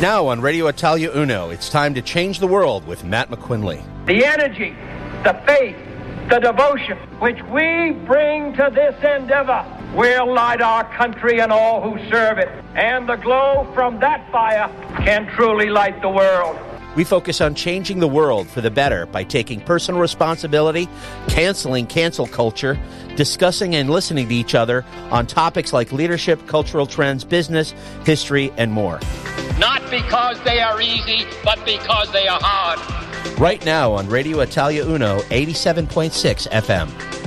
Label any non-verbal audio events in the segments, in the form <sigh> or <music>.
Now on Radio Italia Uno, it's time to change the world with Matt McQuinley. The energy, the faith, the devotion which we bring to this endeavor will light our country and all who serve it. And the glow from that fire can truly light the world. We focus on changing the world for the better by taking personal responsibility, canceling cancel culture, discussing and listening to each other on topics like leadership, cultural trends, business, history, and more. Not because they are easy, but because they are hard. Right now on Radio Italia Uno 87.6 FM.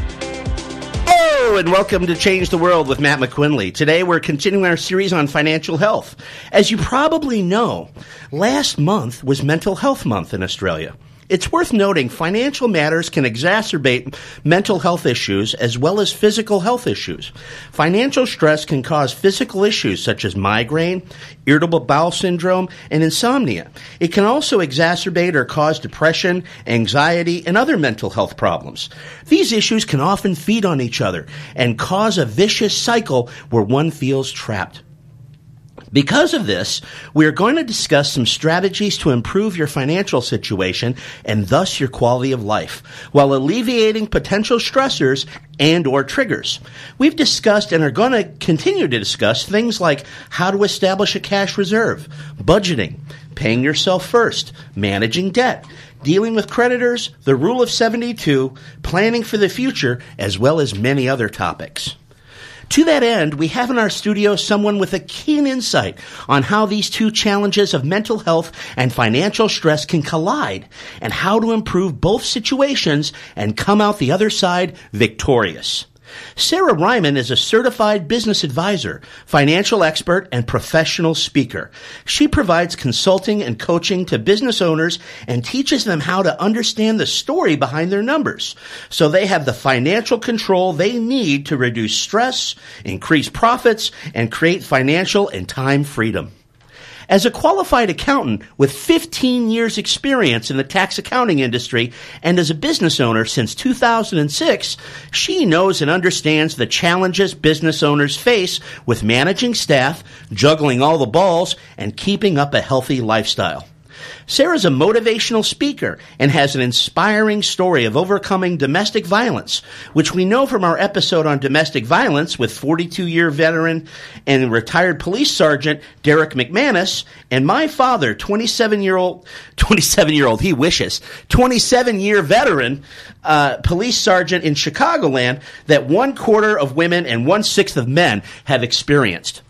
Hello and welcome to Change the World with Matt McQuinley. Today we're continuing our series on financial health. As you probably know, last month was Mental Health Month in Australia. It's worth noting financial matters can exacerbate mental health issues as well as physical health issues. Financial stress can cause physical issues such as migraine, irritable bowel syndrome, and insomnia. It can also exacerbate or cause depression, anxiety, and other mental health problems. These issues can often feed on each other and cause a vicious cycle where one feels trapped. Because of this, we are going to discuss some strategies to improve your financial situation and thus your quality of life while alleviating potential stressors and or triggers. We've discussed and are going to continue to discuss things like how to establish a cash reserve, budgeting, paying yourself first, managing debt, dealing with creditors, the rule of 72, planning for the future, as well as many other topics. To that end, we have in our studio someone with a keen insight on how these two challenges of mental health and financial stress can collide and how to improve both situations and come out the other side victorious. Sarah Ryman is a certified business advisor, financial expert, and professional speaker. She provides consulting and coaching to business owners and teaches them how to understand the story behind their numbers so they have the financial control they need to reduce stress, increase profits, and create financial and time freedom. As a qualified accountant with 15 years experience in the tax accounting industry and as a business owner since 2006, she knows and understands the challenges business owners face with managing staff, juggling all the balls, and keeping up a healthy lifestyle. Sarah's a motivational speaker and has an inspiring story of overcoming domestic violence, which we know from our episode on domestic violence with 42 year veteran and retired police sergeant Derek McManus and my father, 27 year old, 27 year old, he wishes, 27 year veteran uh, police sergeant in Chicagoland that one quarter of women and one sixth of men have experienced.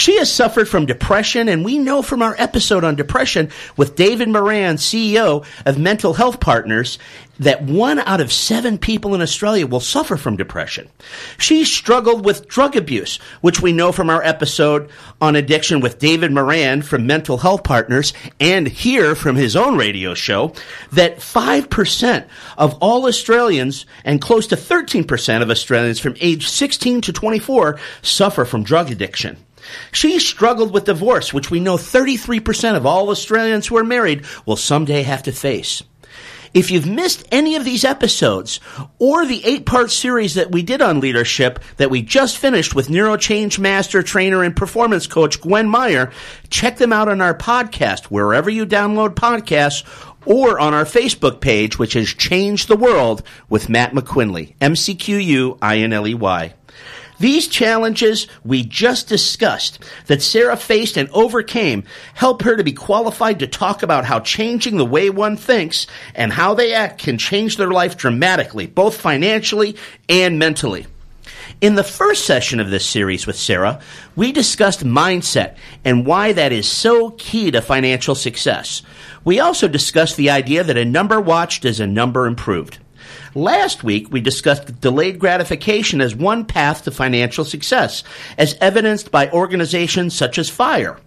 She has suffered from depression, and we know from our episode on depression with David Moran, CEO of Mental Health Partners, that one out of seven people in Australia will suffer from depression. She struggled with drug abuse, which we know from our episode on addiction with David Moran from Mental Health Partners and here from his own radio show that 5% of all Australians and close to 13% of Australians from age 16 to 24 suffer from drug addiction. She struggled with divorce, which we know 33% of all Australians who are married will someday have to face. If you've missed any of these episodes or the eight part series that we did on leadership that we just finished with neurochange master trainer and performance coach Gwen Meyer, check them out on our podcast wherever you download podcasts or on our Facebook page, which is Change the World with Matt McQuinley, M-C-Q-U-I-N-L-E-Y. These challenges we just discussed that Sarah faced and overcame help her to be qualified to talk about how changing the way one thinks and how they act can change their life dramatically, both financially and mentally. In the first session of this series with Sarah, we discussed mindset and why that is so key to financial success. We also discussed the idea that a number watched is a number improved. Last week, we discussed delayed gratification as one path to financial success, as evidenced by organizations such as FIRE.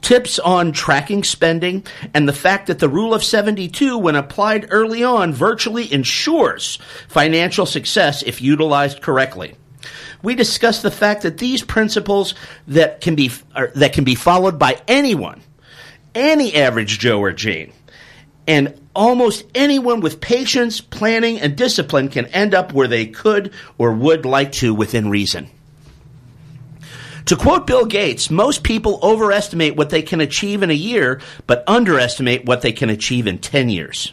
Tips on tracking spending and the fact that the rule of 72, when applied early on, virtually ensures financial success if utilized correctly. We discussed the fact that these principles that can be, that can be followed by anyone, any average Joe or Jane, and almost anyone with patience, planning, and discipline can end up where they could or would like to within reason. To quote Bill Gates, most people overestimate what they can achieve in a year, but underestimate what they can achieve in 10 years.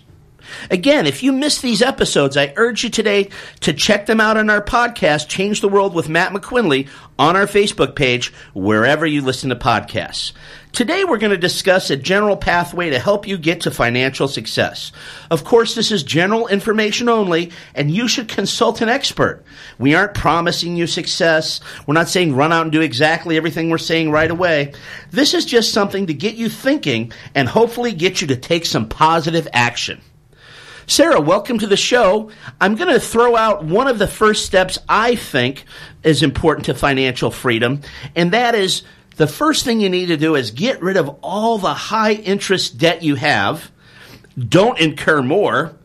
Again, if you missed these episodes, I urge you today to check them out on our podcast, Change the World with Matt McQuinley, on our Facebook page, wherever you listen to podcasts. Today we're going to discuss a general pathway to help you get to financial success. Of course, this is general information only, and you should consult an expert. We aren't promising you success. We're not saying run out and do exactly everything we're saying right away. This is just something to get you thinking and hopefully get you to take some positive action. Sarah, welcome to the show. I'm going to throw out one of the first steps I think is important to financial freedom, and that is the first thing you need to do is get rid of all the high interest debt you have. Don't incur more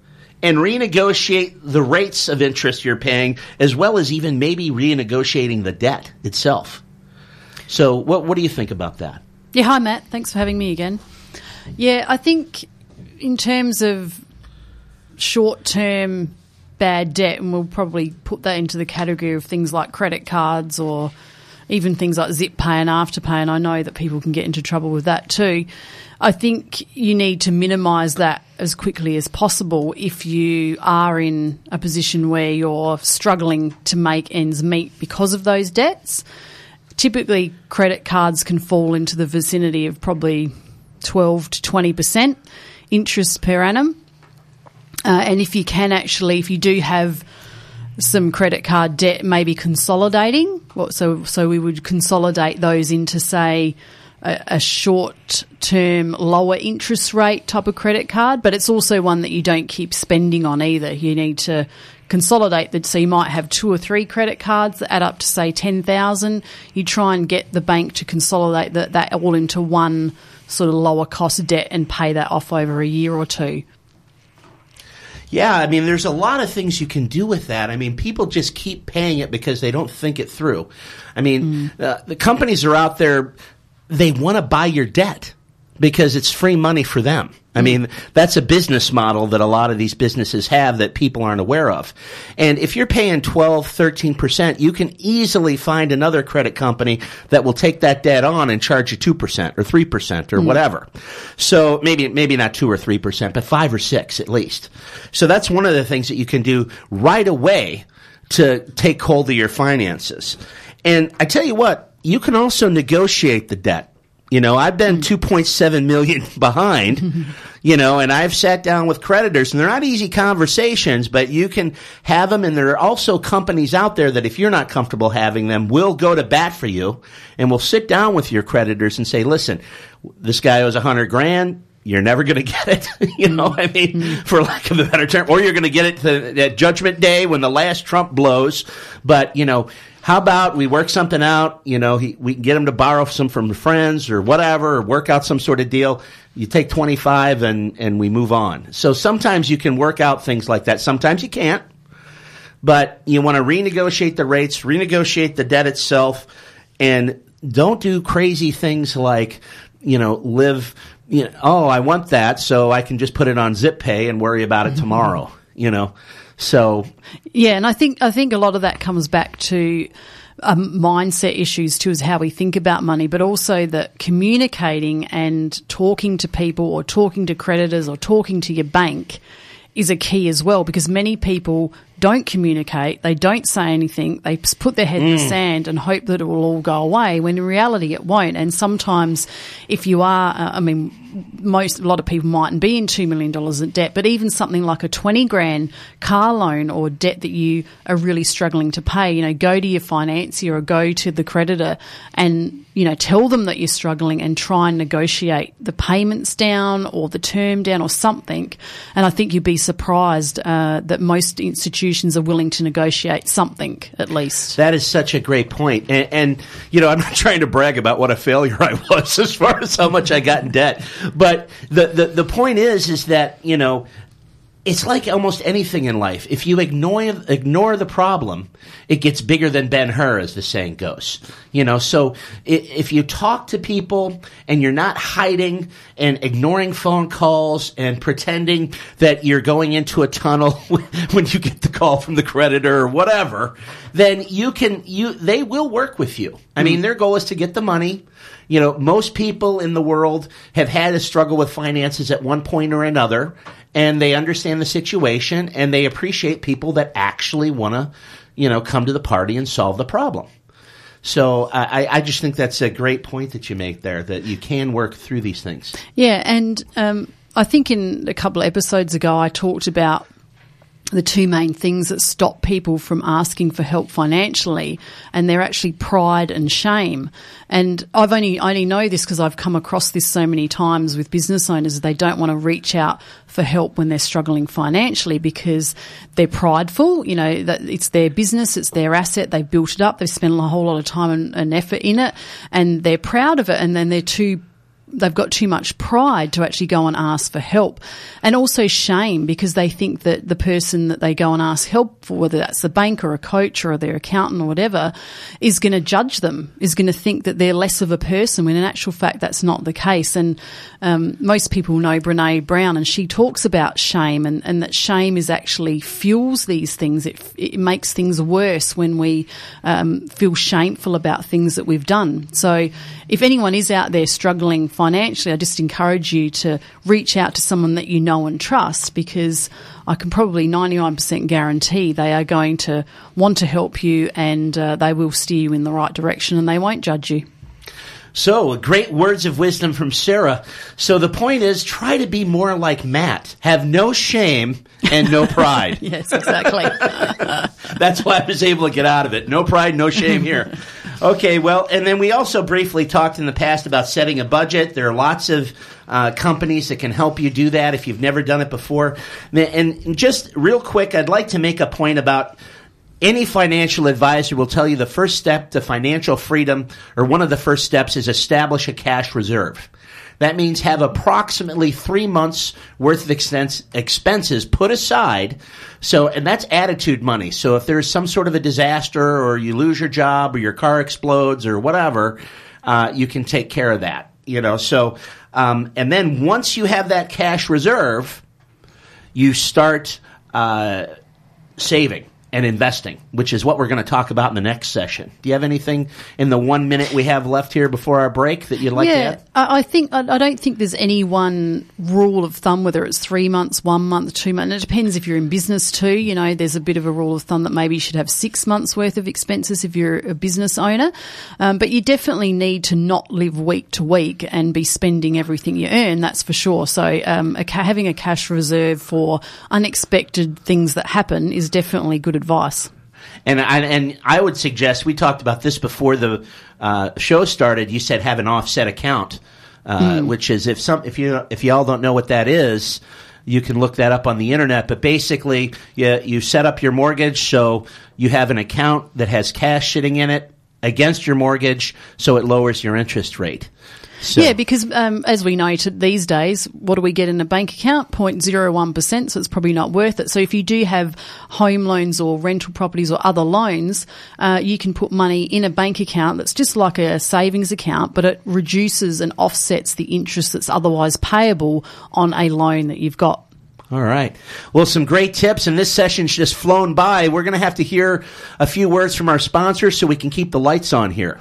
and renegotiate the rates of interest you're paying, as well as even maybe renegotiating the debt itself. So, what, what do you think about that? Yeah, hi, Matt. Thanks for having me again. Yeah, I think in terms of short term bad debt, and we'll probably put that into the category of things like credit cards or even things like zip pay and afterpay, and I know that people can get into trouble with that too. I think you need to minimise that as quickly as possible if you are in a position where you're struggling to make ends meet because of those debts. Typically, credit cards can fall into the vicinity of probably 12 to 20% interest per annum. Uh, and if you can actually, if you do have some credit card debt maybe consolidating. So, so we would consolidate those into, say, a, a short term, lower interest rate type of credit card, but it's also one that you don't keep spending on either. You need to consolidate that. So you might have two or three credit cards that add up to say 10,000. You try and get the bank to consolidate that, that all into one sort of lower cost debt and pay that off over a year or two. Yeah, I mean, there's a lot of things you can do with that. I mean, people just keep paying it because they don't think it through. I mean, mm. uh, the companies are out there, they want to buy your debt because it's free money for them. I mean, that's a business model that a lot of these businesses have that people aren't aware of. And if you're paying 12, 13%, you can easily find another credit company that will take that debt on and charge you 2% or 3% or mm. whatever. So maybe, maybe not 2 or 3%, but 5 or 6 at least. So that's one of the things that you can do right away to take hold of your finances. And I tell you what, you can also negotiate the debt. You know, I've been mm. 2.7 million <laughs> behind, <laughs> you know, and I've sat down with creditors and they're not easy conversations, but you can have them. And there are also companies out there that if you're not comfortable having them, will go to bat for you and will sit down with your creditors and say, listen, this guy owes a hundred grand you're never going to get it. <laughs> you know, I mean, mm-hmm. for lack of a better term, or you're going to get it to, at Judgment Day when the last Trump blows. But you know, how about we work something out? You know, he, we can get him to borrow some from friends or whatever, or work out some sort of deal. You take 25 and, and we move on. So sometimes you can work out things like that. Sometimes you can't. But you want to renegotiate the rates, renegotiate the debt itself, and don't do crazy things like, you know, live you know, oh, I want that, so I can just put it on Zip Pay and worry about it mm-hmm. tomorrow. You know, so yeah, and I think I think a lot of that comes back to um, mindset issues too, is how we think about money, but also that communicating and talking to people or talking to creditors or talking to your bank is a key as well because many people don't communicate, they don't say anything, they put their head mm. in the mm. sand and hope that it will all go away when in reality it won't. And sometimes if you are, uh, I mean, most, a lot of people mightn't be in $2 million in debt, but even something like a 20 grand car loan or debt that you are really struggling to pay, you know, go to your financier or go to the creditor and, you know, tell them that you're struggling and try and negotiate the payments down or the term down or something. And I think you'd be surprised uh, that most institutions institutions are willing to negotiate something at least. That is such a great point. And, and, you know, I'm not <laughs> trying to brag about what a failure I was <laughs> as far as how much I got in debt. But the, the, the point is, is that, you know, it's like almost anything in life. If you ignore ignore the problem, it gets bigger than Ben Hur, as the saying goes. You know, so if you talk to people and you're not hiding and ignoring phone calls and pretending that you're going into a tunnel <laughs> when you get the call from the creditor or whatever, then you can you they will work with you. I mean, hmm. their goal is to get the money you know, most people in the world have had a struggle with finances at one point or another, and they understand the situation and they appreciate people that actually want to, you know, come to the party and solve the problem. So I, I, just think that's a great point that you make there that you can work through these things. Yeah, and um, I think in a couple of episodes ago I talked about the two main things that stop people from asking for help financially, and they're actually pride and shame. And I've only I only know this because I've come across this so many times with business owners. They don't want to reach out for help when they're struggling financially because they're prideful. You know that it's their business, it's their asset. They've built it up. They've spent a whole lot of time and, and effort in it, and they're proud of it. And then they're too they've got too much pride to actually go and ask for help. And also shame because they think that the person that they go and ask help for whether that's the bank or a coach or their accountant or whatever is going to judge them is going to think that they're less of a person when in actual fact that's not the case. And um, most people know Brene Brown and she talks about shame and, and that shame is actually fuels these things. It, it makes things worse when we um, feel shameful about things that we've done. So if anyone is out there struggling financially, I just encourage you to reach out to someone that you know and trust because I can probably 99% guarantee they are going to want to help you and uh, they will steer you in the right direction and they won't judge you. So, great words of wisdom from Sarah. So, the point is try to be more like Matt. Have no shame and no pride. <laughs> yes, exactly. <laughs> That's why I was able to get out of it. No pride, no shame here. Okay, well, and then we also briefly talked in the past about setting a budget. There are lots of uh, companies that can help you do that if you've never done it before. And just real quick, I'd like to make a point about any financial advisor will tell you the first step to financial freedom, or one of the first steps, is establish a cash reserve. That means have approximately three months worth of expense, expenses put aside. So, and that's attitude money. So if there's some sort of a disaster or you lose your job or your car explodes or whatever, uh, you can take care of that. You know, so, um, and then once you have that cash reserve, you start uh, saving and investing, which is what we're going to talk about in the next session. Do you have anything in the one minute we have left here before our break that you'd like yeah, to add? I think I don't think there's any one rule of thumb whether it's three months, one month, two months. it depends if you're in business too. You know, there's a bit of a rule of thumb that maybe you should have six months worth of expenses if you're a business owner. Um, but you definitely need to not live week to week and be spending everything you earn. That's for sure. So um, a, having a cash reserve for unexpected things that happen is definitely good advice. And I, and I would suggest we talked about this before the uh, show started. You said have an offset account, uh, mm. which is if some if you if y'all don't know what that is, you can look that up on the internet. But basically, you you set up your mortgage so you have an account that has cash sitting in it against your mortgage, so it lowers your interest rate. Yeah, because um, as we know these days, what do we get in a bank account? 0.01%, so it's probably not worth it. So if you do have home loans or rental properties or other loans, uh, you can put money in a bank account that's just like a savings account, but it reduces and offsets the interest that's otherwise payable on a loan that you've got. All right. Well, some great tips, and this session's just flown by. We're going to have to hear a few words from our sponsors so we can keep the lights on here.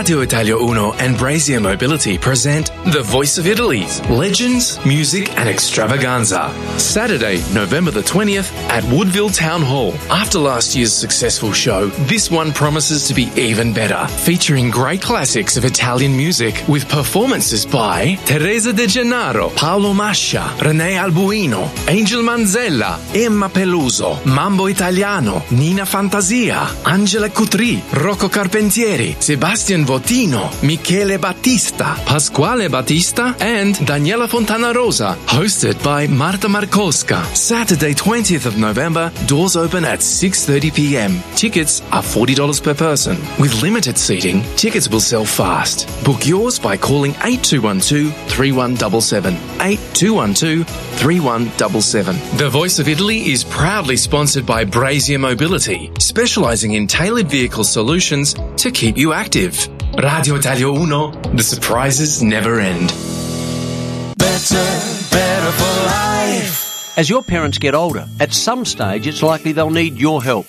Radio Italia Uno and Brazier Mobility present The Voice of Italy's Legends, Music and Extravaganza. Saturday, November the 20th at Woodville Town Hall. After last year's successful show, this one promises to be even better, featuring great classics of Italian music with performances by Teresa De Gennaro, Paolo Mascia, Renee Albuino, Angel Manzella, Emma Peluso, Mambo Italiano, Nina Fantasia, Angela Cutri, Rocco Carpentieri, Sebastian Votino, Michele Battista, Pasquale Battista, and Daniela Fontana Rosa, hosted by Marta Markowska. Saturday, 20th of November, doors open at 6:30 p.m. Tickets are $40 per person. With limited seating, tickets will sell fast. Book yours by calling 8212-3177. 8212-3177. The Voice of Italy is proudly sponsored by Brazier Mobility, specializing in tailored vehicle solutions to keep you active. Radio Italia Uno, the surprises never end. Better, better for life. As your parents get older, at some stage it's likely they'll need your help.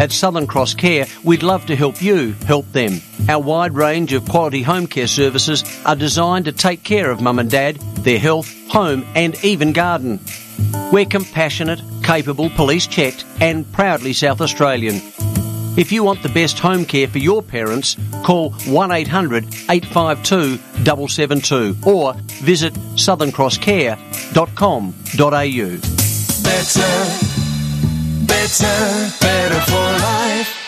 At Southern Cross Care, we'd love to help you help them. Our wide range of quality home care services are designed to take care of mum and dad, their health, home, and even garden. We're compassionate, capable, police checked, and proudly South Australian. If you want the best home care for your parents, call 800 852 772 or visit southerncrosscare.com.au. Better, better, better for life.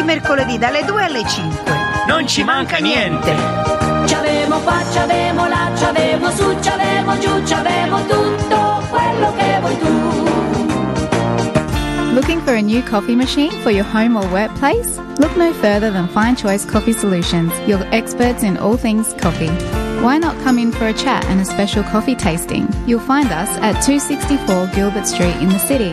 Tutti i mercoledì dalle 2 alle 5. Non ci manca niente! C'avevo qua, c'avevo là, c'avevo su, c'avevo giù, c'avevo tutto quello che vuoi tu. Looking for a new coffee machine for your home or workplace? Look no further than Fine Choice Coffee Solutions, your experts in all things coffee. Why not come in for a chat and a special coffee tasting? You'll find us at 264 Gilbert Street in the city.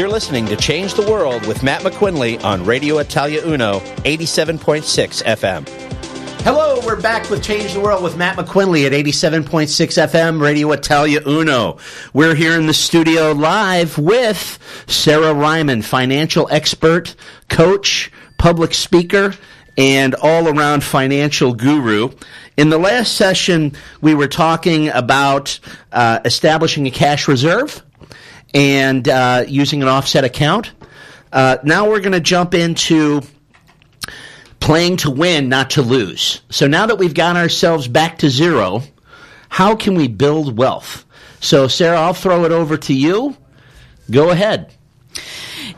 You're listening to Change the World with Matt McQuinley on Radio Italia Uno, 87.6 FM. Hello, we're back with Change the World with Matt McQuinley at 87.6 FM, Radio Italia Uno. We're here in the studio live with Sarah Ryman, financial expert, coach, public speaker, and all around financial guru. In the last session, we were talking about uh, establishing a cash reserve and uh, using an offset account. Uh, now we're going to jump into playing to win, not to lose. So now that we've got ourselves back to zero, how can we build wealth? So, Sarah, I'll throw it over to you. Go ahead.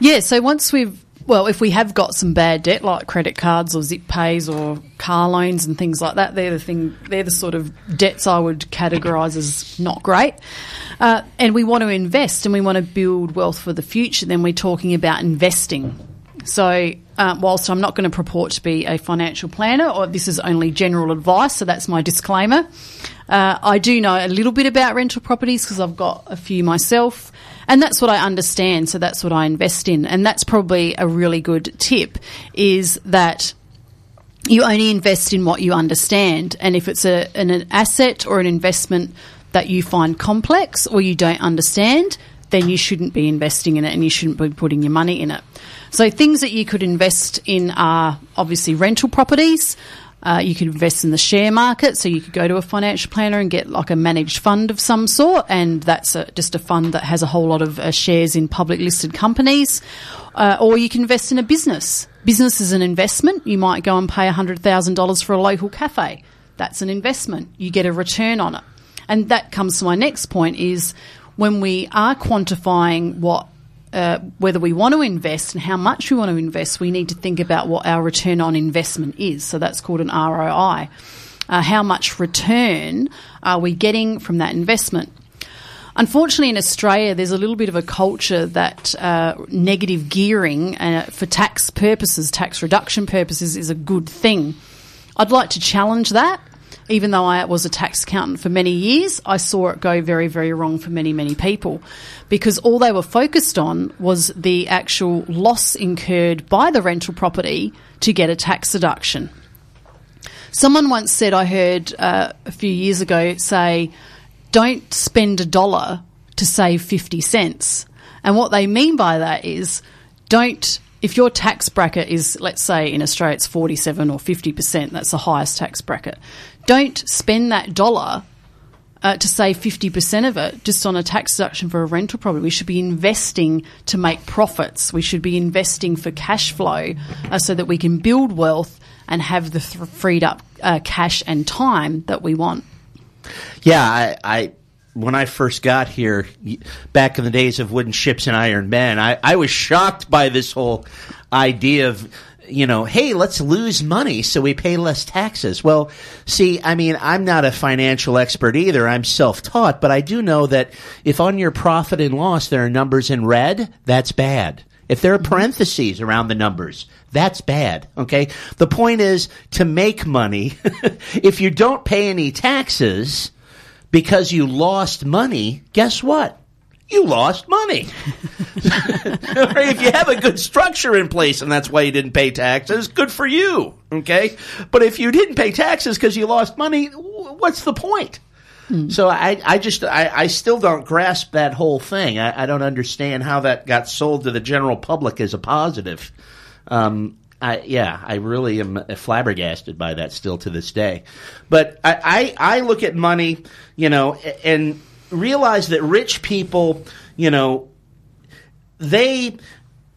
Yeah, so once we've well, if we have got some bad debt like credit cards or zip pays or car loans and things like that, they're the thing. They're the sort of debts I would categorise as not great. Uh, and we want to invest and we want to build wealth for the future. Then we're talking about investing. So, uh, whilst I'm not going to purport to be a financial planner, or this is only general advice, so that's my disclaimer. Uh, I do know a little bit about rental properties because I've got a few myself, and that's what I understand. So that's what I invest in, and that's probably a really good tip. Is that you only invest in what you understand, and if it's a, an, an asset or an investment that you find complex or you don't understand, then you shouldn't be investing in it, and you shouldn't be putting your money in it. So things that you could invest in are obviously rental properties. Uh, you could invest in the share market, so you could go to a financial planner and get like a managed fund of some sort, and that's a, just a fund that has a whole lot of uh, shares in public listed companies. Uh, or you can invest in a business. Business is an investment. You might go and pay $100,000 for a local cafe. That's an investment. You get a return on it. And that comes to my next point is when we are quantifying what uh, whether we want to invest and how much we want to invest, we need to think about what our return on investment is. So that's called an ROI. Uh, how much return are we getting from that investment? Unfortunately, in Australia, there's a little bit of a culture that uh, negative gearing uh, for tax purposes, tax reduction purposes, is a good thing. I'd like to challenge that. Even though I was a tax accountant for many years, I saw it go very, very wrong for many, many people because all they were focused on was the actual loss incurred by the rental property to get a tax deduction. Someone once said, I heard uh, a few years ago, say, don't spend a dollar to save 50 cents. And what they mean by that is don't, if your tax bracket is, let's say in Australia it's 47 or 50%, that's the highest tax bracket, don't spend that dollar uh, to save 50% of it just on a tax deduction for a rental property. We should be investing to make profits. We should be investing for cash flow uh, so that we can build wealth and have the th- freed up uh, cash and time that we want. Yeah, I, I when I first got here, back in the days of wooden ships and iron men, I, I was shocked by this whole idea of you know, hey, let's lose money so we pay less taxes. Well, see, I mean, I'm not a financial expert either. I'm self-taught, but I do know that if on your profit and loss there are numbers in red, that's bad. If there are mm-hmm. parentheses around the numbers, that's bad. Okay. The point is to make money. <laughs> if you don't pay any taxes because you lost money, guess what? You lost money. <laughs> if you have a good structure in place and that's why you didn't pay taxes, good for you. Okay. But if you didn't pay taxes because you lost money, what's the point? So I, I just, I, I still don't grasp that whole thing. I, I don't understand how that got sold to the general public as a positive. Um, I, yeah, I really am flabbergasted by that still to this day. But I, I, I look at money, you know, and realize that rich people, you know, they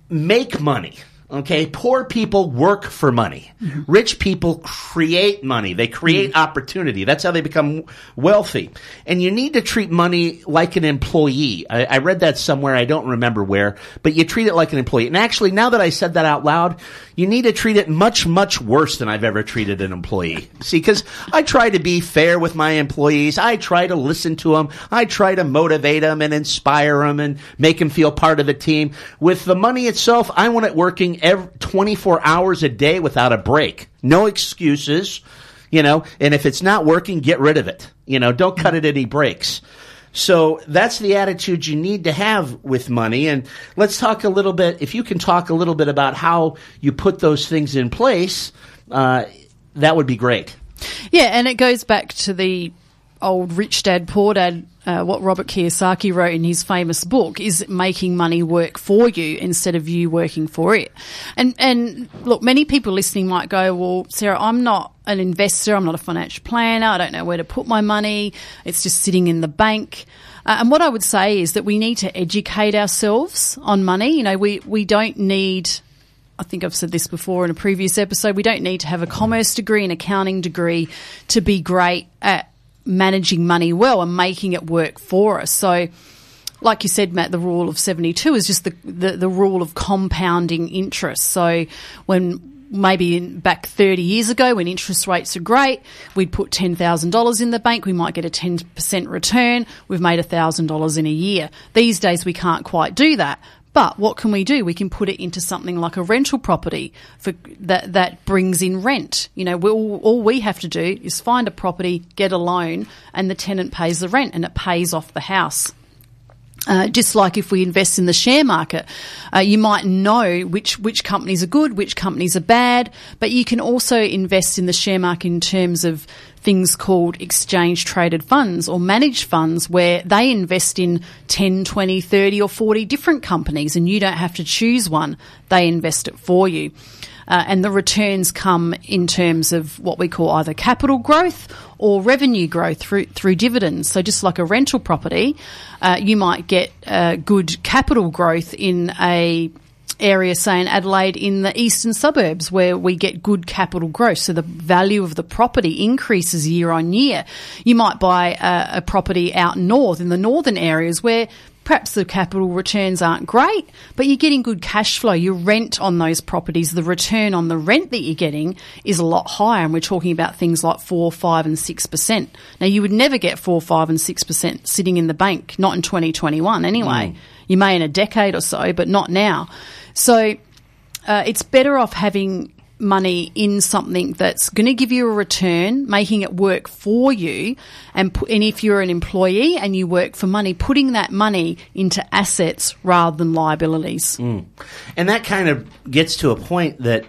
make money. Okay, poor people work for money. Rich people create money. They create mm-hmm. opportunity. That's how they become wealthy. And you need to treat money like an employee. I, I read that somewhere. I don't remember where, but you treat it like an employee. And actually, now that I said that out loud, you need to treat it much, much worse than I've ever treated an employee. See, because I try to be fair with my employees. I try to listen to them. I try to motivate them and inspire them and make them feel part of the team. With the money itself, I want it working every 24 hours a day without a break. No excuses, you know, and if it's not working, get rid of it. You know, don't cut it any breaks. So that's the attitude you need to have with money. And let's talk a little bit, if you can talk a little bit about how you put those things in place, uh, that would be great. Yeah, and it goes back to the old rich dad, poor dad, uh, what Robert Kiyosaki wrote in his famous book is making money work for you instead of you working for it. And, and look, many people listening might go, well, Sarah, I'm not an investor. I'm not a financial planner. I don't know where to put my money. It's just sitting in the bank. Uh, and what I would say is that we need to educate ourselves on money. You know, we, we don't need I think I've said this before in a previous episode. We don't need to have a commerce degree, an accounting degree to be great at managing money well and making it work for us. So, like you said, Matt, the rule of 72 is just the, the, the rule of compounding interest. So, when maybe back 30 years ago when interest rates are great, we'd put $10,000 in the bank, we might get a 10% return, we've made $1,000 in a year. These days we can't quite do that. But what can we do? We can put it into something like a rental property for that that brings in rent. You know, we all, all we have to do is find a property, get a loan, and the tenant pays the rent, and it pays off the house. Uh, just like if we invest in the share market, uh, you might know which which companies are good, which companies are bad, but you can also invest in the share market in terms of things called exchange traded funds or managed funds where they invest in 10, 20, 30 or 40 different companies and you don't have to choose one. They invest it for you. Uh, and the returns come in terms of what we call either capital growth or revenue growth through through dividends. So just like a rental property, uh, you might get uh, good capital growth in a area, say in Adelaide, in the eastern suburbs, where we get good capital growth. So the value of the property increases year on year. You might buy a, a property out north in the northern areas where perhaps the capital returns aren't great, but you're getting good cash flow. Your rent on those properties, the return on the rent that you're getting is a lot higher. And we're talking about things like four, five, and six percent. Now, you would never get four, five, and six percent sitting in the bank, not in 2021 anyway. Mm. You may in a decade or so, but not now. So uh, it's better off having money in something that's going to give you a return, making it work for you, and and if you're an employee and you work for money, putting that money into assets rather than liabilities. Mm. And that kind of gets to a point that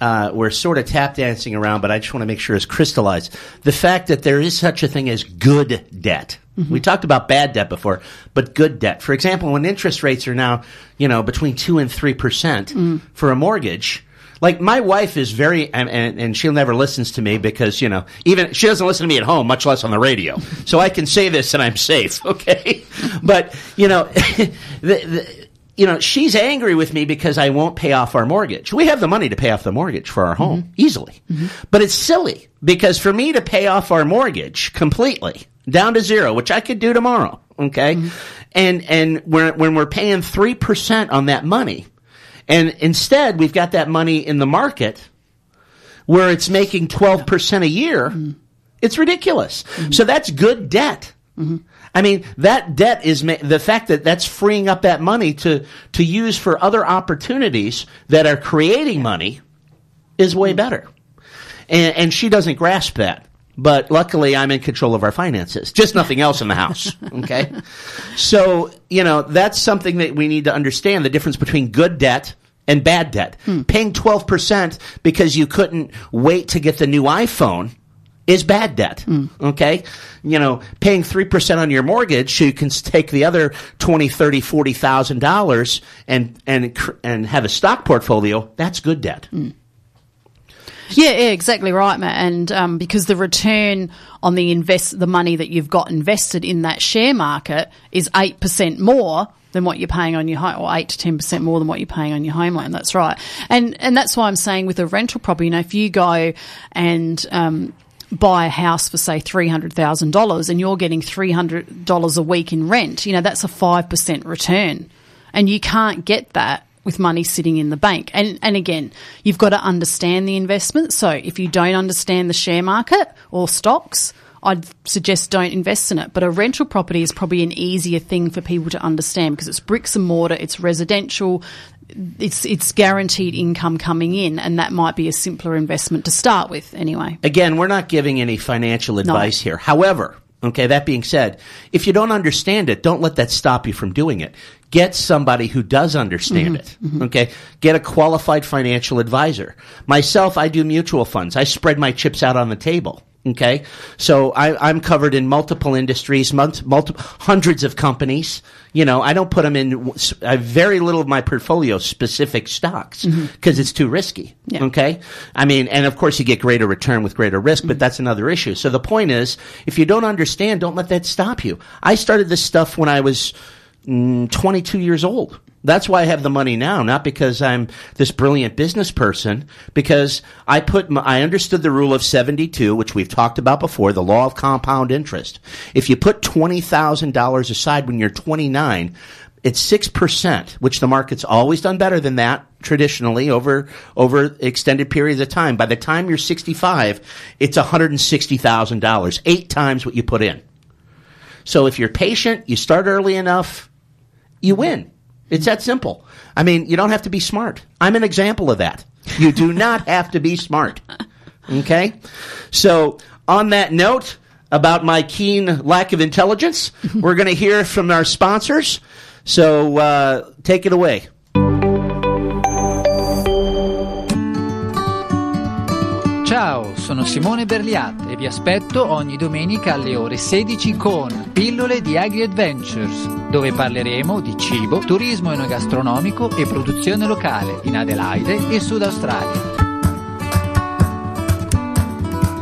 uh, we're sort of tap dancing around, but I just want to make sure it's crystallized. The fact that there is such a thing as good debt. We talked about bad debt before, but good debt. For example, when interest rates are now, you know, between two and three percent for a mortgage. Like my wife is very, and, and, and she'll never listens to me because you know, even she doesn't listen to me at home, much less on the radio. So I can say this and I'm safe, <laughs> okay? But you know, <laughs> the, the, you know, she's angry with me because I won't pay off our mortgage. We have the money to pay off the mortgage for our home mm-hmm. easily, mm-hmm. but it's silly because for me to pay off our mortgage completely down to zero, which I could do tomorrow, okay, mm-hmm. and and when when we're paying three percent on that money, and instead we've got that money in the market where it's making twelve percent a year, mm-hmm. it's ridiculous. Mm-hmm. So that's good debt. Mm-hmm. I mean, that debt is ma- the fact that that's freeing up that money to to use for other opportunities that are creating money is way better. And, and she doesn't grasp that. But luckily, I'm in control of our finances. Just nothing else in the house. Okay. so, you know, that's something that we need to understand the difference between good debt and bad debt. Hmm. Paying 12% because you couldn't wait to get the new iPhone is bad debt. Hmm. Okay? You know, paying 3% on your mortgage so you can take the other 20, 30, 40,000 dollars and and and have a stock portfolio, that's good debt. Hmm. Yeah, yeah, exactly right, Matt. And um, because the return on the invest the money that you've got invested in that share market is eight percent more than what you're paying on your home, or eight to ten percent more than what you're paying on your home loan. That's right, and and that's why I'm saying with a rental property, you know, if you go and um, buy a house for say three hundred thousand dollars, and you're getting three hundred dollars a week in rent, you know, that's a five percent return, and you can't get that with money sitting in the bank. And and again, you've got to understand the investment. So if you don't understand the share market or stocks, I'd suggest don't invest in it. But a rental property is probably an easier thing for people to understand because it's bricks and mortar, it's residential, it's it's guaranteed income coming in, and that might be a simpler investment to start with anyway. Again, we're not giving any financial advice here. However, okay, that being said, if you don't understand it, don't let that stop you from doing it. Get somebody who does understand mm-hmm. it. Mm-hmm. Okay. Get a qualified financial advisor. Myself, I do mutual funds. I spread my chips out on the table. Okay. So I, I'm covered in multiple industries, multiple, hundreds of companies. You know, I don't put them in I have very little of my portfolio specific stocks because it's too risky. Okay. I mean, and of course you get greater return with greater risk, but that's another issue. So the point is, if you don't understand, don't let that stop you. I started this stuff when I was mm, 22 years old. That's why I have the money now, not because I'm this brilliant business person, because I put, my, I understood the rule of 72, which we've talked about before, the law of compound interest. If you put $20,000 aside when you're 29, it's 6%, which the market's always done better than that traditionally over, over extended periods of time. By the time you're 65, it's $160,000, eight times what you put in. So if you're patient, you start early enough, you win. It's that simple. I mean, you don't have to be smart. I'm an example of that. You do <laughs> not have to be smart. Okay? So, on that note about my keen lack of intelligence, we're going to hear from our sponsors. So, uh, take it away. Ciao, sono Simone Berliat e vi aspetto ogni domenica alle ore 16 con Pillole di Agri Adventures, dove parleremo di cibo, turismo enogastronomico e produzione locale in Adelaide e Sud Australia.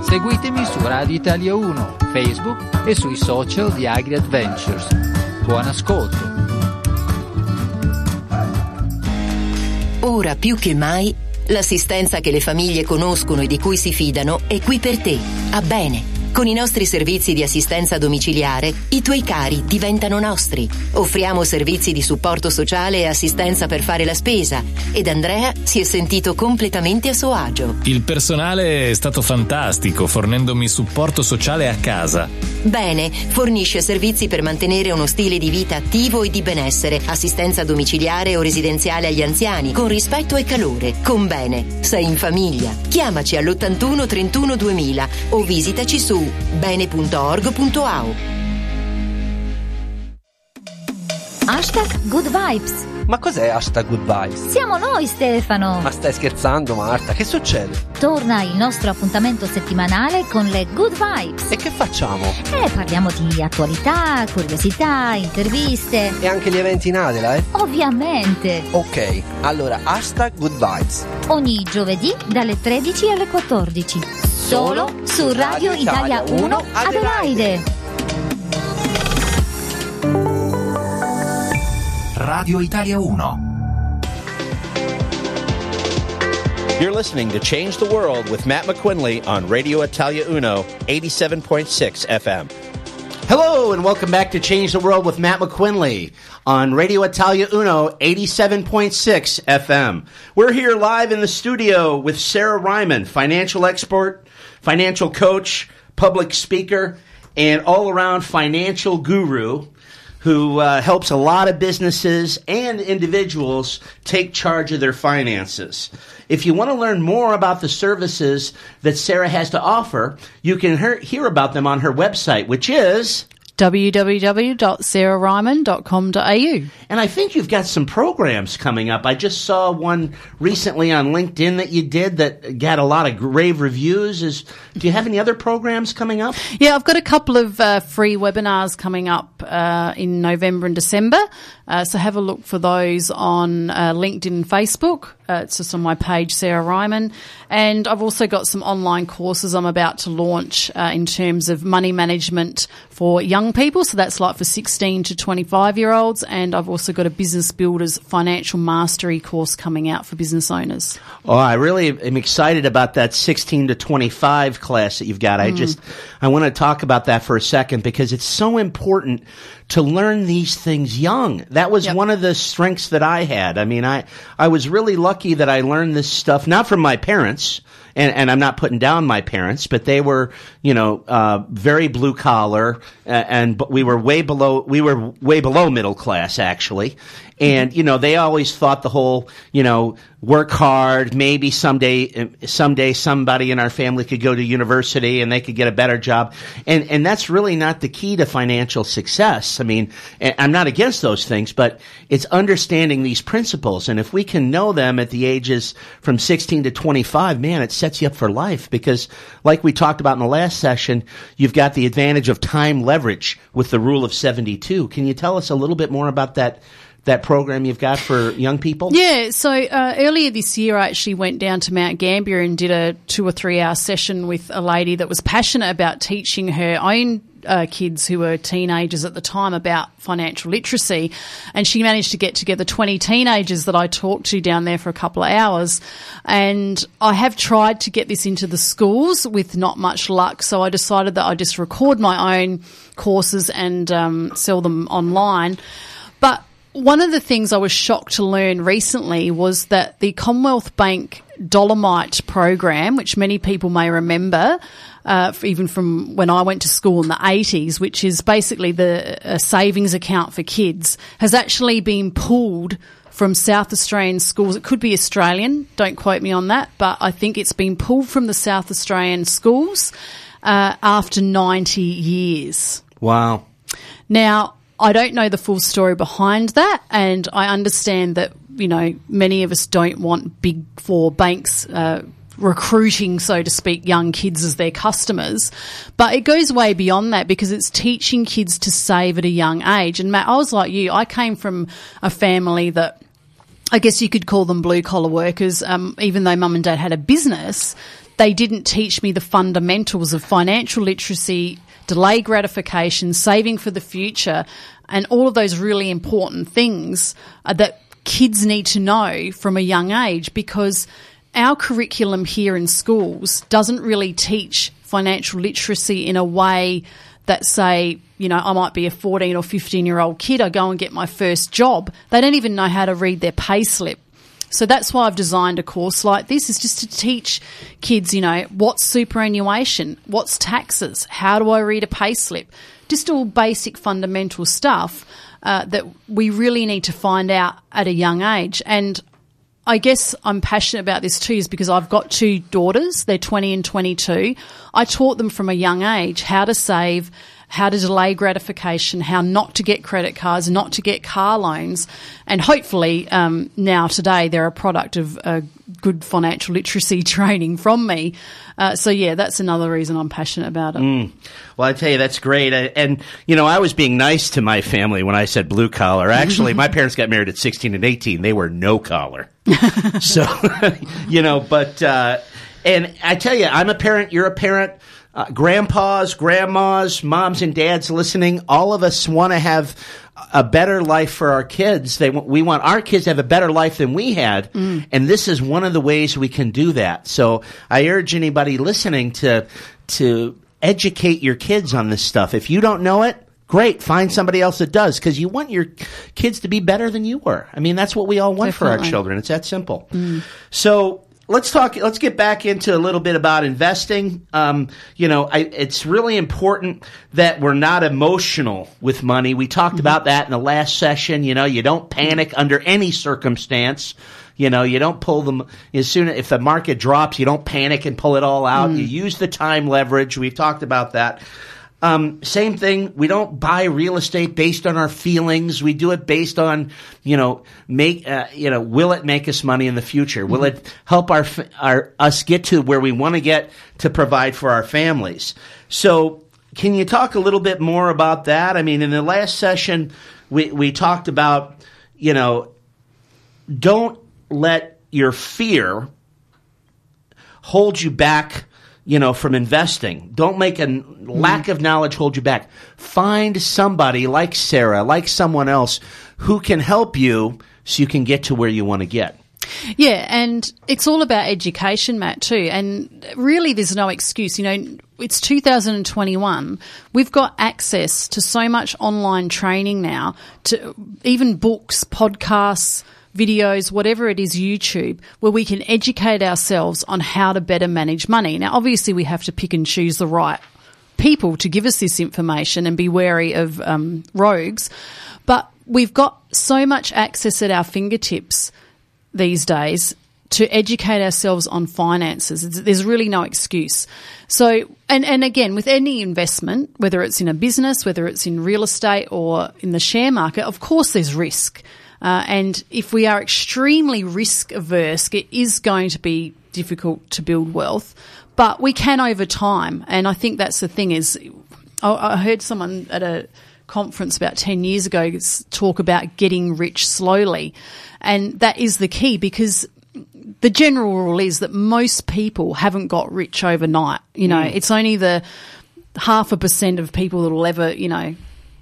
Seguitemi su Radio Italia 1, Facebook e sui social di Agri Adventures. Buon ascolto! Ora più che mai, l'assistenza che le famiglie conoscono e di cui si fidano è qui per te, a bene. Con i nostri servizi di assistenza domiciliare, i tuoi cari diventano nostri. Offriamo servizi di supporto sociale e assistenza per fare la spesa ed Andrea si è sentito completamente a suo agio. Il personale è stato fantastico, fornendomi supporto sociale a casa. Bene, fornisce servizi per mantenere uno stile di vita attivo e di benessere, assistenza domiciliare o residenziale agli anziani, con rispetto e calore. Con Bene, sei in famiglia. Chiamaci all'81 31 2000 o visitaci su bene.org.au. Hashtag Good Vibes. Ma cos'è hashtag Good Vibes? Siamo noi Stefano. Ma stai scherzando Marta? Che succede? Torna il nostro appuntamento settimanale con le Good Vibes. E che facciamo? Eh, parliamo di attualità, curiosità, interviste. E anche gli eventi in Adelaide? Ovviamente. Ok, allora hashtag Good Vibes. Ogni giovedì dalle 13 alle 14. Solo su Radio Italia 1 Adelaide. Radio Italia 1. You're listening to Change the World with Matt McQuinley on Radio Italia Uno, 87.6 FM. Hello, and welcome back to Change the World with Matt McQuinley on Radio Italia Uno, 87.6 FM. We're here live in the studio with Sarah Ryman, financial expert, financial coach, public speaker, and all around financial guru who uh, helps a lot of businesses and individuals take charge of their finances. If you want to learn more about the services that Sarah has to offer, you can hear, hear about them on her website, which is www.sarahreimann.com.au. And I think you've got some programs coming up. I just saw one recently on LinkedIn that you did that got a lot of rave reviews. Is do you have any other programs coming up? Yeah, I've got a couple of uh, free webinars coming up uh, in November and December. Uh, so have a look for those on uh, LinkedIn and Facebook. Uh, it's just on my page, Sarah Reimann. And I've also got some online courses I'm about to launch uh, in terms of money management for young people. So that's like for 16 to 25 year olds. And I've also got a business builders financial mastery course coming out for business owners. Oh, I really am excited about that 16 to 25 class that you've got. I Mm. just, I want to talk about that for a second because it's so important to learn these things young. That was one of the strengths that I had. I mean, I, I was really lucky that I learned this stuff, not from my parents, and, and I'm not putting down my parents, but they were, you know, uh, very blue collar, uh, and but we were way below, we were way below middle class actually, and you know they always thought the whole, you know, work hard, maybe someday, someday somebody in our family could go to university and they could get a better job, and and that's really not the key to financial success. I mean, I'm not against those things, but it's understanding these principles, and if we can know them at the ages from 16 to 25, man, it sets you up for life because, like we talked about in the last session, you've got the advantage of time leverage with the rule of 72. Can you tell us a little bit more about that? That program you've got for young people? Yeah, so uh, earlier this year, I actually went down to Mount Gambier and did a two or three hour session with a lady that was passionate about teaching her own uh, kids who were teenagers at the time about financial literacy. And she managed to get together 20 teenagers that I talked to down there for a couple of hours. And I have tried to get this into the schools with not much luck. So I decided that I'd just record my own courses and um, sell them online. But one of the things I was shocked to learn recently was that the Commonwealth Bank Dollarmite program, which many people may remember, uh, even from when I went to school in the 80s, which is basically the a savings account for kids, has actually been pulled from South Australian schools. It could be Australian, don't quote me on that, but I think it's been pulled from the South Australian schools uh, after 90 years. Wow. Now, I don't know the full story behind that, and I understand that, you know, many of us don't want big four banks uh, recruiting, so to speak, young kids as their customers. But it goes way beyond that because it's teaching kids to save at a young age. And Matt, I was like you, I came from a family that I guess you could call them blue collar workers, um, even though mum and dad had a business. They didn't teach me the fundamentals of financial literacy, delay gratification, saving for the future, and all of those really important things uh, that kids need to know from a young age because our curriculum here in schools doesn't really teach financial literacy in a way that say, you know, I might be a 14 or 15 year old kid, I go and get my first job. They don't even know how to read their pay slip. So that's why I've designed a course like this is just to teach kids, you know, what's superannuation, what's taxes, how do I read a pay slip, just all basic fundamental stuff uh, that we really need to find out at a young age. And I guess I'm passionate about this too, is because I've got two daughters. They're 20 and 22. I taught them from a young age how to save, how to delay gratification, how not to get credit cards, not to get car loans. And hopefully, um, now today, they're a product of uh, good financial literacy <laughs> training from me. Uh, so, yeah, that's another reason I'm passionate about it. Mm. Well, I tell you, that's great. I- And, you know, I was being nice to my family when I said blue collar. Actually, <laughs> my parents got married at 16 and 18. They were no collar. <laughs> so, you know, but, uh, and I tell you, I'm a parent, you're a parent. Uh, grandpas, grandmas, moms, and dads listening, all of us want to have a better life for our kids. They we want our kids to have a better life than we had, and this is one of the ways we can do that. So I urge anybody listening to to educate your kids on this stuff. If you don't know it, great, find somebody else that does because you want your kids to be better than you were. I mean, that's what we all want for our children. It's that simple. So let's talk. Let's get back into a little bit about investing. Um, you know, I, it's really important that we're not emotional with money. We talked mm-hmm. about that in the last session. You know, you don't panic mm-hmm. under any circumstance. You know, you don't pull them as soon if the market drops. You don't panic and pull it all out. You mm. use the time leverage. We've talked about that. Um, same thing. We don't buy real estate based on our feelings. We do it based on, you know, make, uh, you know, will it make us money in the future? Will it help our, our, us get to where we want to get to provide for our families? So can you talk a little bit more about that? I mean, in the last session, we, we talked about, you know, don't let your fear hold you back you know from investing don't make a lack of knowledge hold you back find somebody like sarah like someone else who can help you so you can get to where you want to get Yeah, and it's all about education, Matt, too. And really, there's no excuse. You know, it's 2021. We've got access to so much online training now, to even books, podcasts, videos, whatever it is, YouTube, where we can educate ourselves on how to better manage money. Now, obviously, we have to pick and choose the right people to give us this information and be wary of um, rogues. But we've got so much access at our fingertips these days to educate ourselves on finances. There's really no excuse. So, and, and again, with any investment, whether it's in a business, whether it's in real estate or in the share market, of course there's risk. Uh, and if we are extremely risk averse, it is going to be difficult to build wealth, but we can over time. And I think that's the thing is, I, I heard someone at a conference about 10 years ago talk about getting rich slowly. And that is the key because the general rule is that most people haven't got rich overnight. You know, Mm. it's only the half a percent of people that will ever, you know,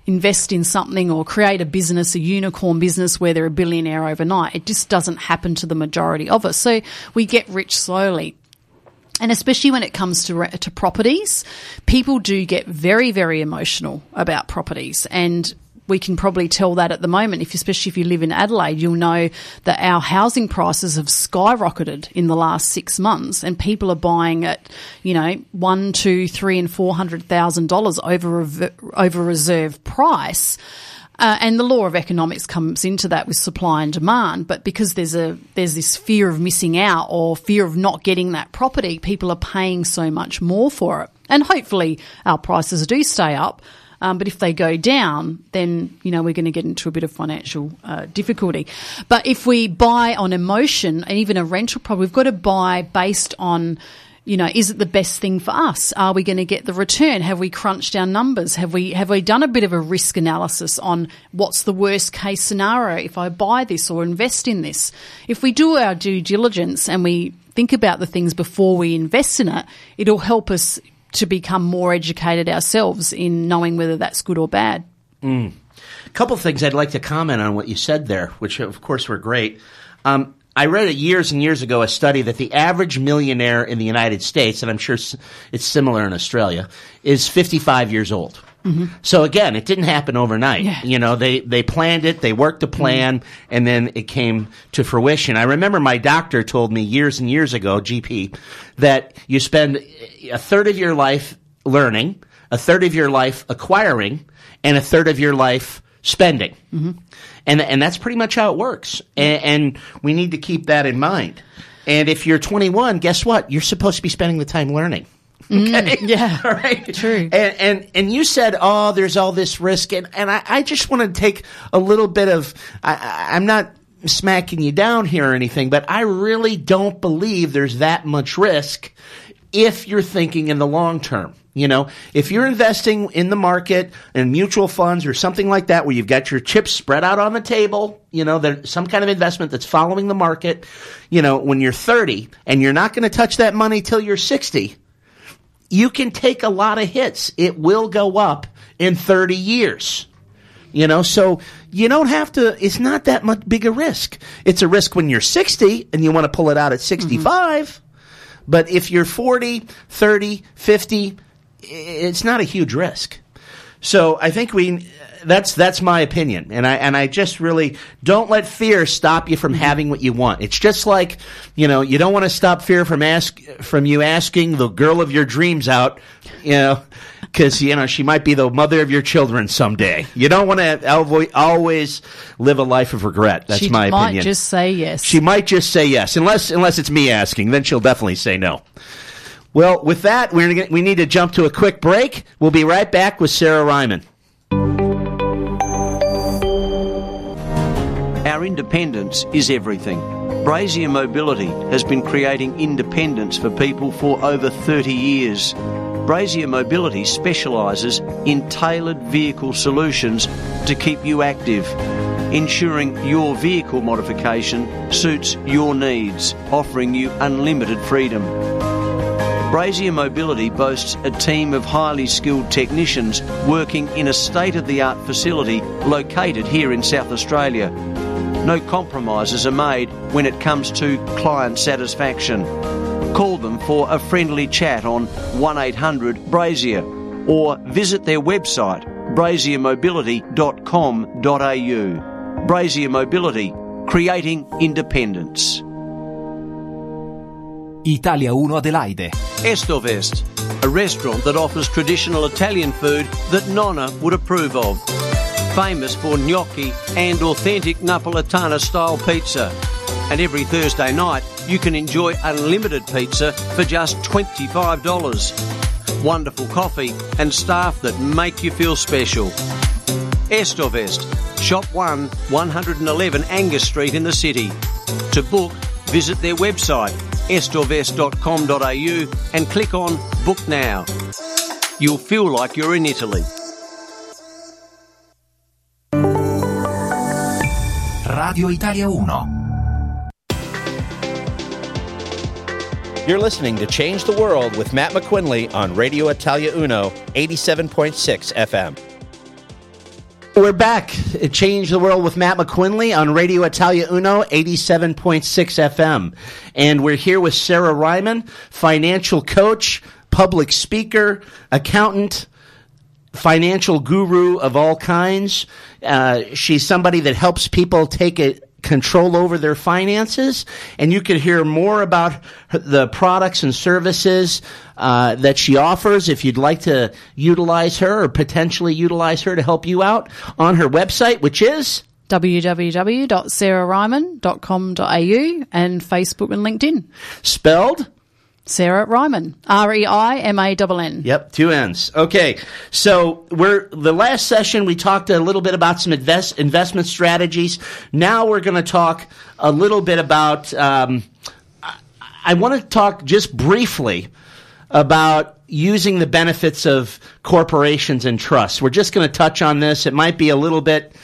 invest in something or create a business, a unicorn business where they're a billionaire overnight. It just doesn't happen to the majority of us. So we get rich slowly. And especially when it comes to to properties, people do get very very emotional about properties and we can probably tell that at the moment, if especially if you live in Adelaide, you'll know that our housing prices have skyrocketed in the last six months, and people are buying at, you know, one, two, three, and four hundred thousand dollars over over reserve price. Uh, and the law of economics comes into that with supply and demand. But because there's a there's this fear of missing out or fear of not getting that property, people are paying so much more for it. And hopefully our prices do stay up. Um, but if they go down, then you know we're going to get into a bit of financial uh, difficulty. But if we buy on emotion, and even a rental property, we've got to buy based on you know, is it the best thing for us? Are we going to get the return? Have we crunched our numbers? Have we have we done a bit of a risk analysis on what's the worst case scenario if I buy this or invest in this? If we do our due diligence and we think about the things before we invest in it, it'll help us to become more educated ourselves in knowing whether that's good or bad. Mm. A couple things I'd like to comment on what you said there, which of course were great. Um, I read it years and years ago a study that the average millionaire in the United States, and I'm sure it's similar in Australia, is 55 years old. So again, it didn't happen overnight. You know, they, they planned it, they worked a plan, and then it came to fruition. I remember my doctor told me years and years ago, GP, that you spend a third of your life learning, a third of your life acquiring, and a third of your life spending. Mm-hmm. And, and that's pretty much how it works. And, and we need to keep that in mind. And if you're 21, guess what? You're supposed to be spending the time learning. <laughs> Okay? Mm, yeah. <laughs> All right. True. And, and and you said, oh, there's all this risk, and and I, I just want to take a little bit of. I, I- I'm not smacking you down here or anything, but I really don't believe there's that much risk if you're thinking in the long term. You know, if you're investing in the market and mutual funds or something like that, where you've got your chips spread out on the table, you know, there's some kind of investment that's following the market. You know, when you're 30 and you're not going to touch that money till you're 60 you can take a lot of hits. It will go up in 30 years. You know, so you don't have to, it's not that much big a risk. It's a risk when you're 60 and you want to pull it out at 65. But if you're 40, 30, 50, it's not a huge risk. So I think we that's that's my opinion, and I and I just really don't let fear stop you from mm-hmm. having what you want. It's just like you know you don't want to stop fear from ask from you asking the girl of your dreams out, you know, because you know she might be the mother of your children someday. You don't want to alvo- always live a life of regret. That's she my might opinion. just say yes. She might just say yes, unless unless it's me asking. Then she'll definitely say no. Well, with that, we're gonna, we need to jump to a quick break. We'll be right back with Sarah Reimann. Our independence is everything. Brazier Mobility has been creating independence for people for over 30 years. Brazier Mobility specialises in tailored vehicle solutions to keep you active, ensuring your vehicle modification suits your needs, offering you unlimited freedom. Brazier Mobility boasts a team of highly skilled technicians working in a state of the art facility located here in South Australia. No compromises are made when it comes to client satisfaction. Call them for a friendly chat on 1800 Brazier or visit their website braziermobility.com.au. Brazier Mobility, creating independence. Italia 1 Adelaide. Estovest, a restaurant that offers traditional Italian food that Nonna would approve of. Famous for gnocchi and authentic Napolitana style pizza. And every Thursday night, you can enjoy unlimited pizza for just $25. Wonderful coffee and staff that make you feel special. Estovest, Shop 1, 111 Angas Street in the city. To book, visit their website estorvest.com.au and click on Book Now. You'll feel like you're in Italy. Radio Italia 1. You're listening to Change the World with Matt McQuinley on Radio Italia Uno, 87.6 FM. We're back. at Change the World with Matt McQuinley on Radio Italia Uno, 87.6 FM. And we're here with Sarah Reimann, financial coach, public speaker, accountant, financial guru of all kinds. Uh, she's somebody that helps people take a control over their finances, and you can hear more about the products and services uh, that she offers if you'd like to utilize her or potentially utilize her to help you out on her website, which is www.sarahreimann.com.au and Facebook and LinkedIn. spelled Sarah Reimann. R E I M A N N. Yep, two N's. Okay, so we're the last session we talked a little bit about some invest investment strategies. Now we're going to talk a little bit about. Um, I, I want to talk just briefly about using the benefits of corporations and trusts. We're just going to touch on this. It might be a little bit.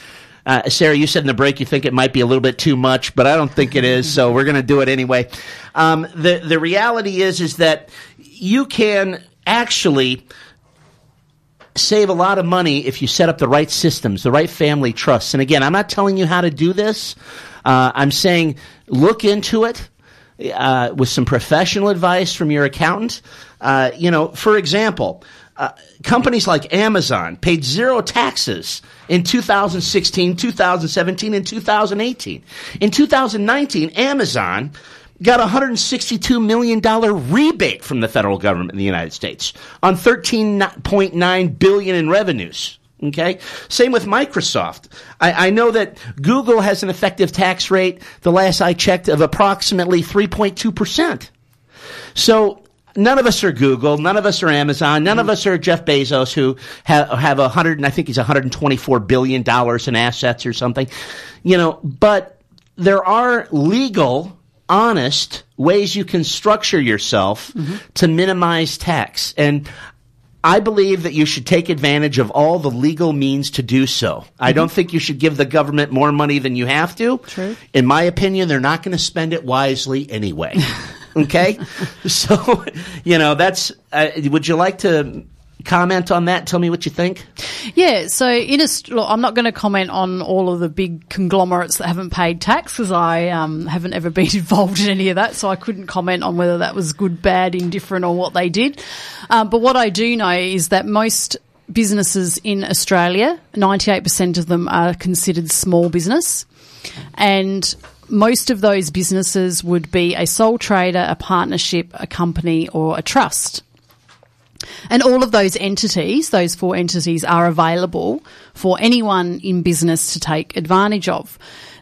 Uh, Sarah, you said in the break you think it might be a little bit too much, but I don't think it is. So we're going to do it anyway. Um, the the reality is is that you can actually save a lot of money if you set up the right systems, the right family trusts. And again, I'm not telling you how to do this. Uh, I'm saying look into it uh, with some professional advice from your accountant. Uh, you know, for example, uh, companies like Amazon paid zero taxes in 2016, 2017, and 2018. In 2019, Amazon got a $162 million rebate from the federal government in the United States on 13.9 billion in revenues. Okay. Same with Microsoft. I, I, know that Google has an effective tax rate, the last I checked, of approximately 3.2%. So none of us are Google, none of us are Amazon, none of us are Jeff Bezos, who ha- have a hundred, and I think he's 124 billion dollars in assets or something. You know, but there are legal, honest ways you can structure yourself mm-hmm. to minimize tax, and I believe that you should take advantage of all the legal means to do so. Mm-hmm. I don't think you should give the government more money than you have to. True. In my opinion, they're not going to spend it wisely anyway. <laughs> okay? <laughs> so, you know, that's, uh, would you like to comment on that? Tell me what you think. Yeah, so in a, look, I'm not going to comment on all of the big conglomerates that haven't paid tax because I um, haven't ever been <laughs> involved in any of that, so I couldn't comment on whether that was good, bad, indifferent, or what they did. Um, but what I do know is that most businesses in Australia, 98% of them are considered small business. And most of those businesses would be a sole trader, a partnership, a company, or a trust. And all of those entities, those four entities, are available for anyone in business to take advantage of.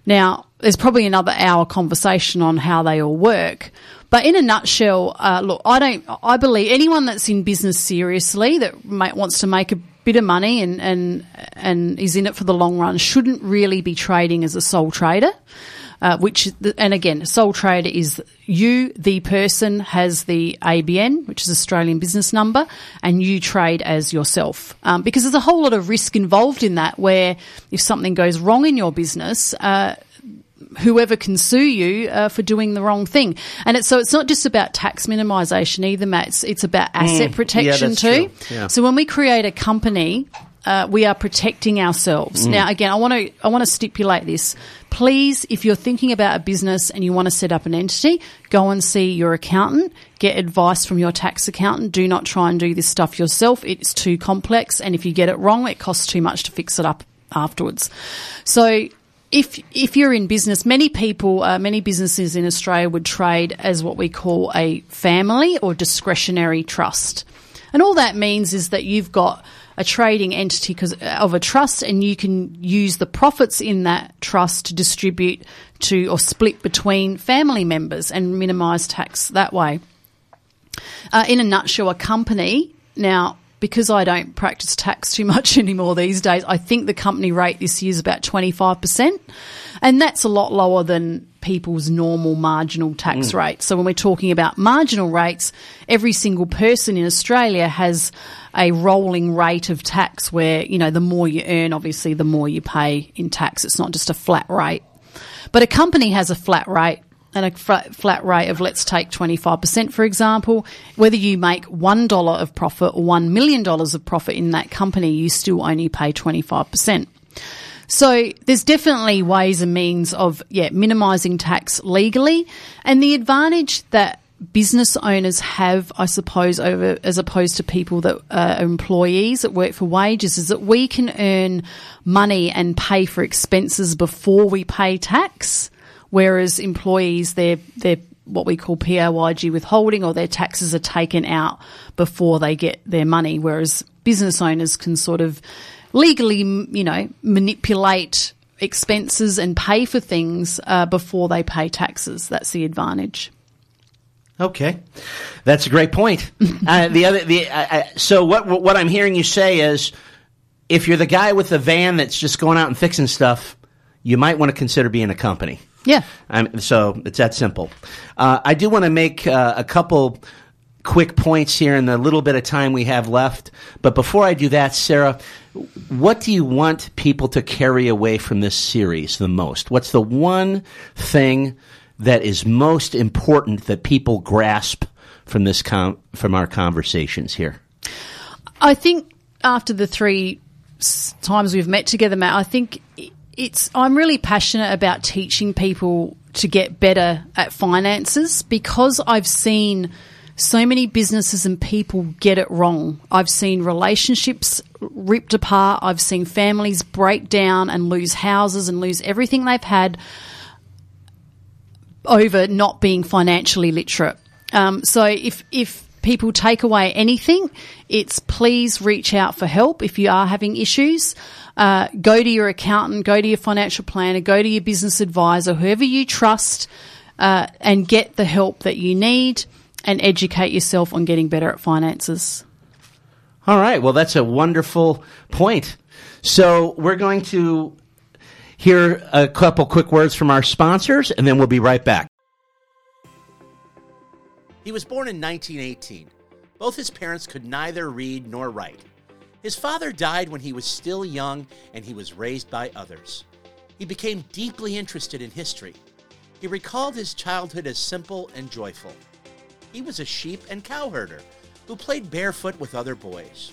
Now, there's probably another hour conversation on how they all work. But in a nutshell, uh, look, I don't. I believe anyone that's in business seriously that wants to make a bit of money and and and is in it for the long run shouldn't really be trading as a sole trader uh, which, and again, sole trader is you, the person, has the ABN, which is Australian business number, and you trade as yourself. Um, because there's a whole lot of risk involved in that where if something goes wrong in your business, uh, whoever can sue you uh, for doing the wrong thing. And it's, so it's not just about tax minimisation either, Matt. It's, it's about asset mm, protection yeah, too. Yeah. So when we create a company, uh, we are protecting ourselves. Mm. Now, again, I want to I want to stipulate this. Please, if you're thinking about a business and you want to set up an entity, go and see your accountant. Get advice from your tax accountant. Do not try and do this stuff yourself. It's too complex, and if you get it wrong, it costs too much to fix it up afterwards. So if if you're in business, many people, uh, many businesses in Australia would trade as what we call a family or discretionary trust, and all that means is that you've got a trading entity because of a trust, and you can use the profits in that trust to distribute to or split between family members and minimise tax that way. Uh, in a nutshell, a company now. Because I don't practice tax <laughs> too much anymore these days, I think the company rate this year is about 25%. And that's a lot lower than people's normal marginal tax mm. rate. So when we're talking about marginal rates, every single person in Australia has a rolling rate of tax where, you know, the more you earn, obviously, the more you pay in tax. It's not just a flat rate. But a company has a flat rate and a flat rate of let's take 25% for example whether you make $1 of profit or $1 million of profit in that company you still only pay 25% so there's definitely ways and means of yeah minimizing tax legally. And the advantage that business owners have, I suppose, over as opposed to people that uh, are employees that work for wages, is that we can earn money and pay for expenses before we pay tax, whereas employees they're they're what we call PAYG withholding or their taxes are taken out before they get their money, whereas business owners can sort of legally, you know, manipulate expenses and pay for things uh, before they pay taxes. That's the advantage. Okay, that's a great point. <laughs> uh, the other, the uh, uh, so what what I'm hearing you say is, if you're the guy with the van that's just going out and fixing stuff, you might want to consider being a company. Yeah. Um, so it's that simple. Uh, I do want to make uh, a couple quick points here in the little bit of time we have left. But before I do that, Sarah, what do you want people to carry away from this series the most? What's the one thing? that is most important that people grasp from this com- from our conversations here? I think after the three times we've met together, Matt, I think it's I'm really passionate about teaching people to get better at finances because I've seen so many businesses and people get it wrong. I've seen relationships ripped apart. I've seen families break down and lose houses and lose everything they've had over not being financially literate. Um, so if if people take away anything, it's please reach out for help if you are having issues. Uh, go to your accountant, go to your financial planner, go to your business advisor, whoever you trust, uh, and get the help that you need and educate yourself on getting better at finances. All right. Well, that's a wonderful point. So we're going to hear a couple quick words from our sponsors, and then we'll be right back. He was born in 1918. Both his parents could neither read nor write. His father died when he was still young, and he was raised by others. He became deeply interested in history. He recalled his childhood as simple and joyful. He was a sheep and cow herder who played barefoot with other boys.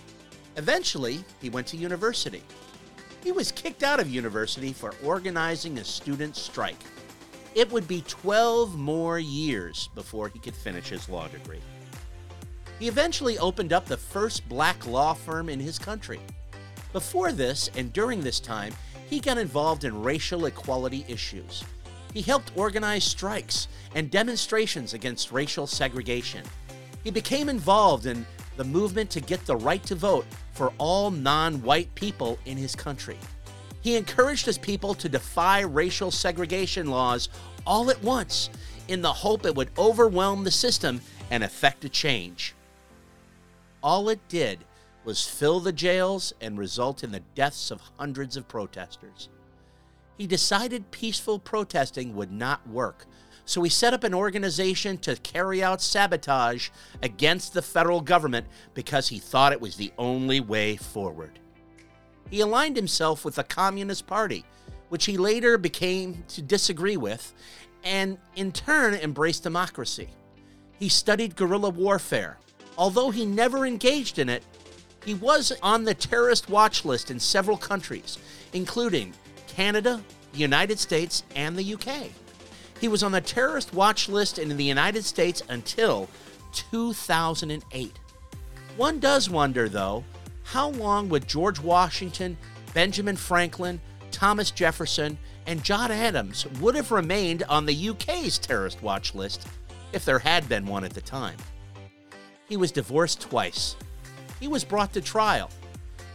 Eventually, he went to university. He was kicked out of university for organizing a student strike. It would be 12 more years before he could finish his law degree. He eventually opened up the first black law firm in his country. Before this and during this time, he got involved in racial equality issues. He helped organize strikes and demonstrations against racial segregation. He became involved in the movement to get the right to vote for all non white people in his country. He encouraged his people to defy racial segregation laws all at once in the hope it would overwhelm the system and effect a change. All it did was fill the jails and result in the deaths of hundreds of protesters. He decided peaceful protesting would not work, so he set up an organization to carry out sabotage against the federal government because he thought it was the only way forward. He aligned himself with the Communist Party, which he later became to disagree with, and in turn embraced democracy. He studied guerrilla warfare. Although he never engaged in it, he was on the terrorist watch list in several countries, including Canada, the United States, and the UK. He was on the terrorist watch list in the United States until 2008. One does wonder, though, how long would George Washington, Benjamin Franklin, Thomas Jefferson, and John Adams would have remained on the UK's terrorist watch list if there had been one at the time? He was divorced twice. He was brought to trial.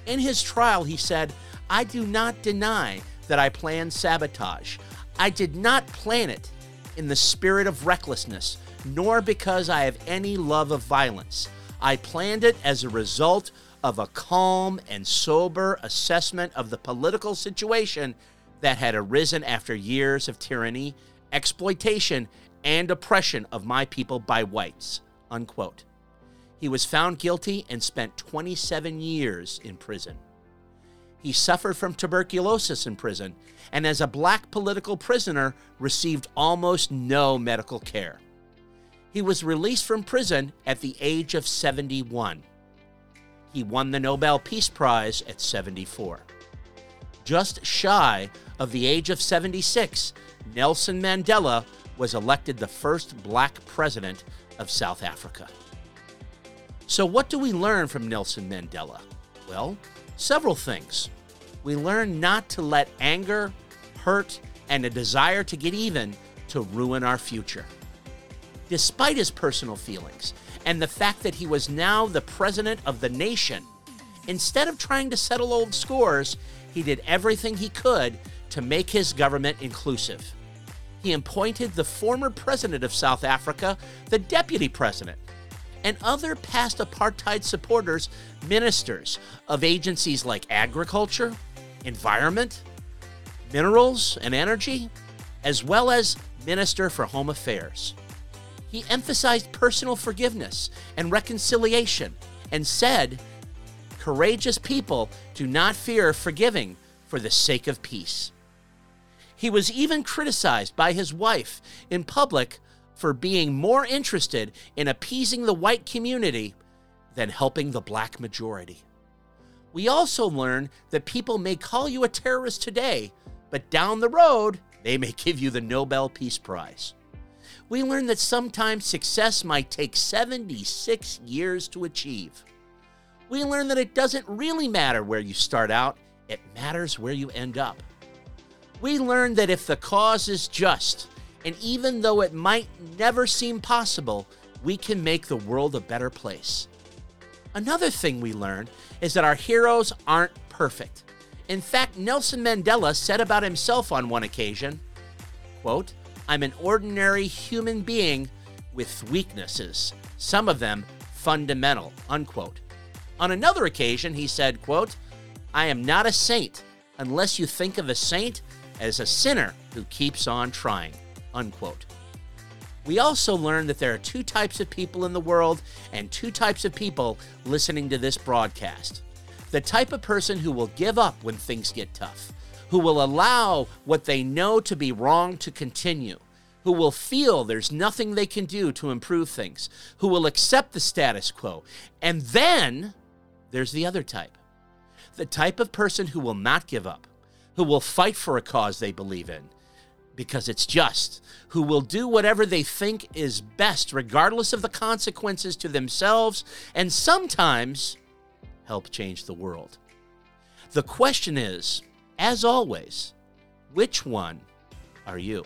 In his trial, he said, I do not deny that I planned sabotage. I did not plan it in the spirit of recklessness, nor because I have any love of violence. I planned it as a result of a calm and sober assessment of the political situation that had arisen after years of tyranny, exploitation, and oppression of my people by whites. Unquote. He was found guilty and spent 27 years in prison. He suffered from tuberculosis in prison and, as a black political prisoner, received almost no medical care. He was released from prison at the age of 71. He won the Nobel Peace Prize at 74. Just shy of the age of 76, Nelson Mandela was elected the first black president of South Africa. So, what do we learn from Nelson Mandela? Well, several things. We learn not to let anger, hurt, and a desire to get even to ruin our future. Despite his personal feelings and the fact that he was now the president of the nation, instead of trying to settle old scores, he did everything he could to make his government inclusive. He appointed the former president of South Africa the deputy president and other past apartheid supporters ministers of agencies like agriculture, environment, minerals, and energy, as well as Minister for Home Affairs. He emphasized personal forgiveness and reconciliation and said, Courageous people do not fear forgiving for the sake of peace. He was even criticized by his wife in public for being more interested in appeasing the white community than helping the black majority. We also learn that people may call you a terrorist today, but down the road, they may <laughs> give you the Nobel Peace Prize. We learn that sometimes success might take 76 years to achieve. We learn that it doesn't really matter where you start out, it matters where you end up. We learn that if the cause is just, and even though it might never seem possible, we can make the world a better place. Another thing we learn is that our heroes aren't perfect. In fact, Nelson Mandela said about himself on one occasion, quote, I'm an ordinary human being with weaknesses, some of them fundamental, unquote. On another occasion, he said, quote, I am not a saint unless you think of a saint as a sinner who keeps on trying, unquote. We also learned that there are two types of people in the world and two types of people listening to this broadcast. The type of person who will give up when things get tough, who will allow what they know to be wrong to continue, who will feel there's nothing they can do to improve things, who will accept the status quo. And then there's the other type the type of person who will not give up, who will fight for a cause they believe in because it's just, who will do whatever they think is best, regardless of the consequences to themselves, and sometimes help change the world. The question is, as always, which one are you?